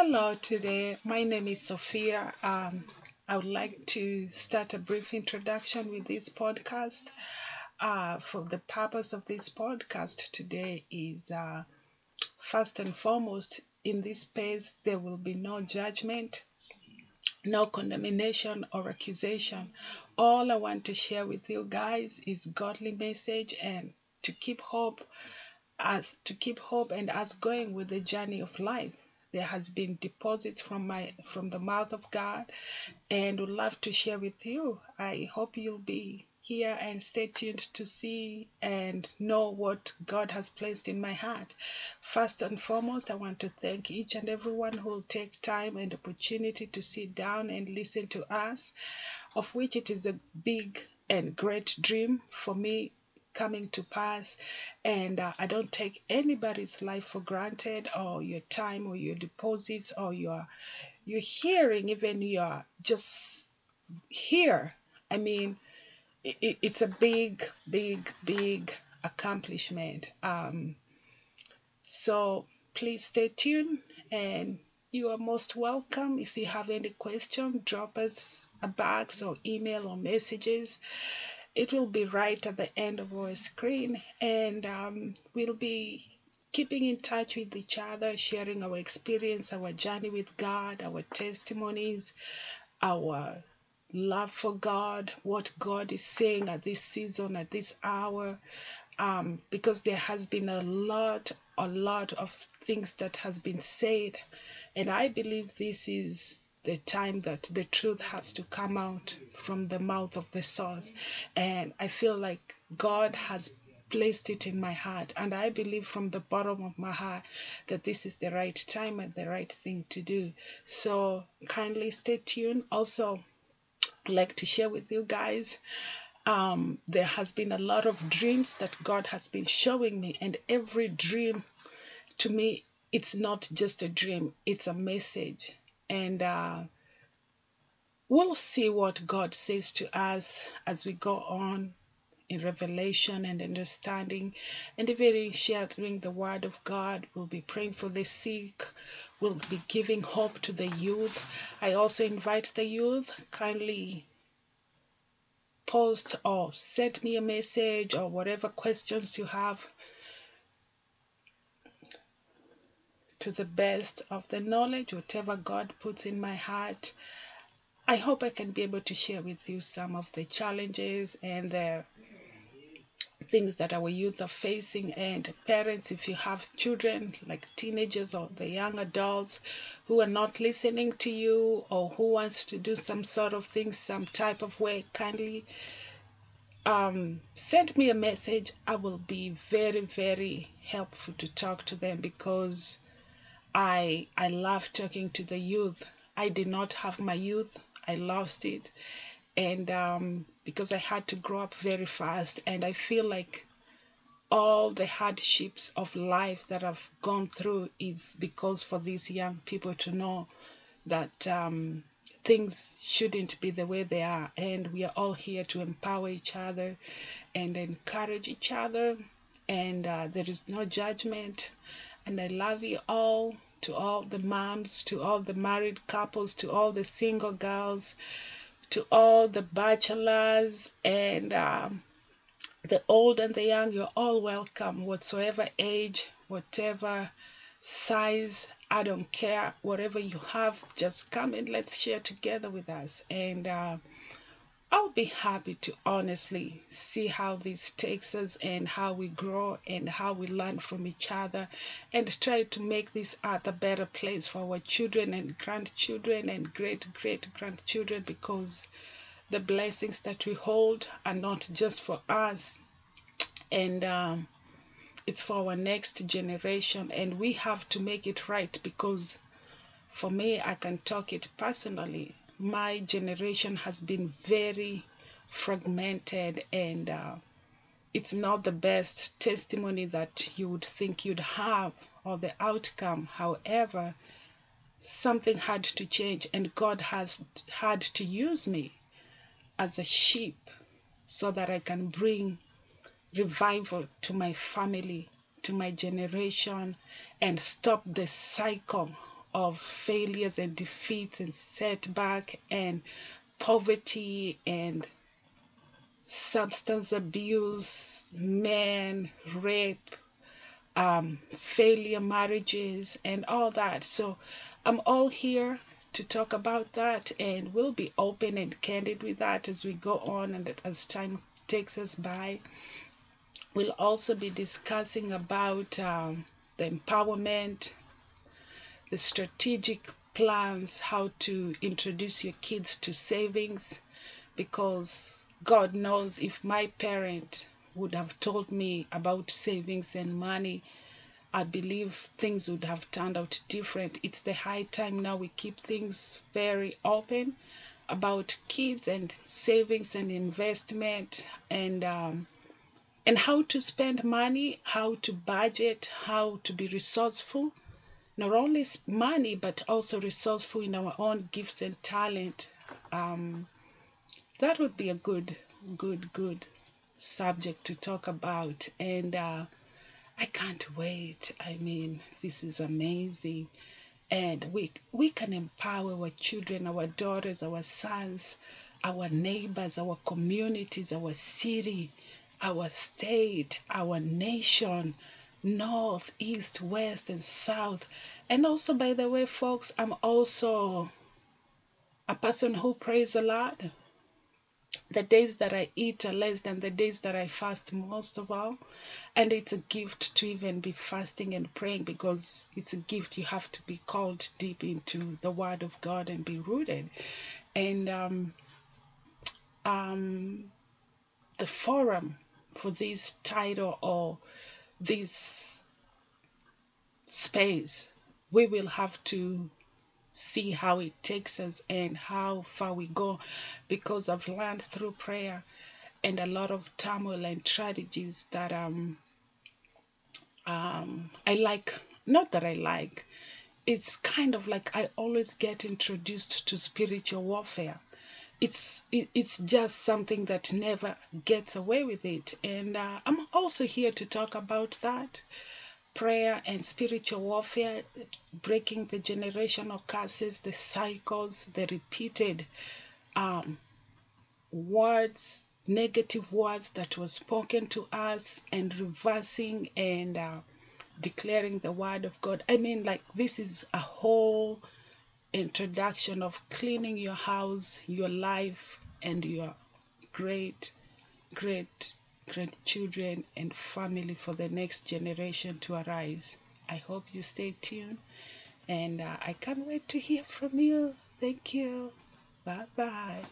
Hello, today my name is Sophia. Um, I would like to start a brief introduction with this podcast. Uh, for the purpose of this podcast today is uh, first and foremost, in this space, there will be no judgment, no condemnation or accusation. All I want to share with you guys is godly message and to keep hope as to keep hope and us going with the journey of life there has been deposits from my from the mouth of God and would love to share with you. I hope you'll be here and stay tuned to see and know what God has placed in my heart. First and foremost, I want to thank each and everyone who will take time and opportunity to sit down and listen to us, of which it is a big and great dream for me coming to pass. And uh, I don't take anybody's life for granted, or your time, or your deposits, or your your hearing, even your just here. I mean, it, it's a big, big, big accomplishment. Um, so please stay tuned and you are most welcome. If you have any question, drop us a box or email or messages it will be right at the end of our screen and um, we'll be keeping in touch with each other sharing our experience our journey with god our testimonies our love for god what god is saying at this season at this hour um, because there has been a lot a lot of things that has been said and i believe this is the time that the truth has to come out from the mouth of the source. And I feel like God has placed it in my heart. And I believe from the bottom of my heart that this is the right time and the right thing to do. So kindly stay tuned. Also, I'd like to share with you guys. Um, there has been a lot of dreams that God has been showing me, and every dream to me, it's not just a dream, it's a message and uh, we'll see what God says to us as we go on in revelation and understanding, and even in sharing the word of God. We'll be praying for the sick. We'll be giving hope to the youth. I also invite the youth kindly post or send me a message or whatever questions you have to the best of the knowledge, whatever God puts in my heart. I hope I can be able to share with you some of the challenges and the things that our youth are facing. And parents, if you have children like teenagers or the young adults who are not listening to you or who wants to do some sort of thing, some type of way, kindly um, send me a message. I will be very, very helpful to talk to them because I I love talking to the youth. I did not have my youth. I lost it, and um, because I had to grow up very fast, and I feel like all the hardships of life that I've gone through is because for these young people to know that um, things shouldn't be the way they are, and we are all here to empower each other and encourage each other, and uh, there is no judgment. And I love you all to all the moms, to all the married couples, to all the single girls, to all the bachelors, and um, the old and the young. You're all welcome, whatsoever age, whatever size. I don't care. Whatever you have, just come and let's share together with us. And uh, I'll be happy to honestly see how this takes us and how we grow and how we learn from each other and try to make this earth a better place for our children and grandchildren and great great grandchildren because the blessings that we hold are not just for us and um, it's for our next generation and we have to make it right because for me i can talk it personally my generation has been very fragmented and uh, it's not the best testimony that you would think you'd have or the outcome. However, something had to change, and God has had to use me as a sheep so that I can bring revival to my family, to my generation, and stop the cycle of failures and defeats and setback and poverty and substance abuse, men, rape, um, failure marriages, and all that. So I'm all here to talk about that, and we'll be open and candid with that as we go on and as time takes us by. We'll also be discussing about um, the empowerment, the strategic plans, how to introduce your kids to savings, because God knows if my parent would have told me about savings and money, I believe things would have turned out different. It's the high time now we keep things very open about kids and savings and investment and um, and how to spend money, how to budget, how to be resourceful, not only money but also resourceful in our own gifts and talent. Um, that would be a good, good, good subject to talk about. And uh, I can't wait. I mean, this is amazing. And we, we can empower our children, our daughters, our sons, our neighbors, our communities, our city, our state, our nation, north, east, west, and south. And also, by the way, folks, I'm also a person who prays a lot the days that I eat are less than the days that I fast most of all. And it's a gift to even be fasting and praying because it's a gift you have to be called deep into the Word of God and be rooted. And um, um, the forum for this title or this space, we will have to see how it takes us and how far we go because I've learned through prayer and a lot of turmoil and tragedies that um, um, I like, not that I like, it's kind of like I always get introduced to spiritual warfare. It's it, it's just something that never gets away with it, and uh, I'm also here to talk about that prayer and spiritual warfare, breaking the generational curses, the cycles, the repeated um, words, negative words that were spoken to us, and reversing and uh, declaring the word of God. I mean, like, this is a whole introduction of cleaning your house, your life, and your great, great grandchildren and family for the next generation to arise. I hope you stay tuned and uh, I can't wait to hear from you. Thank you. Bye bye.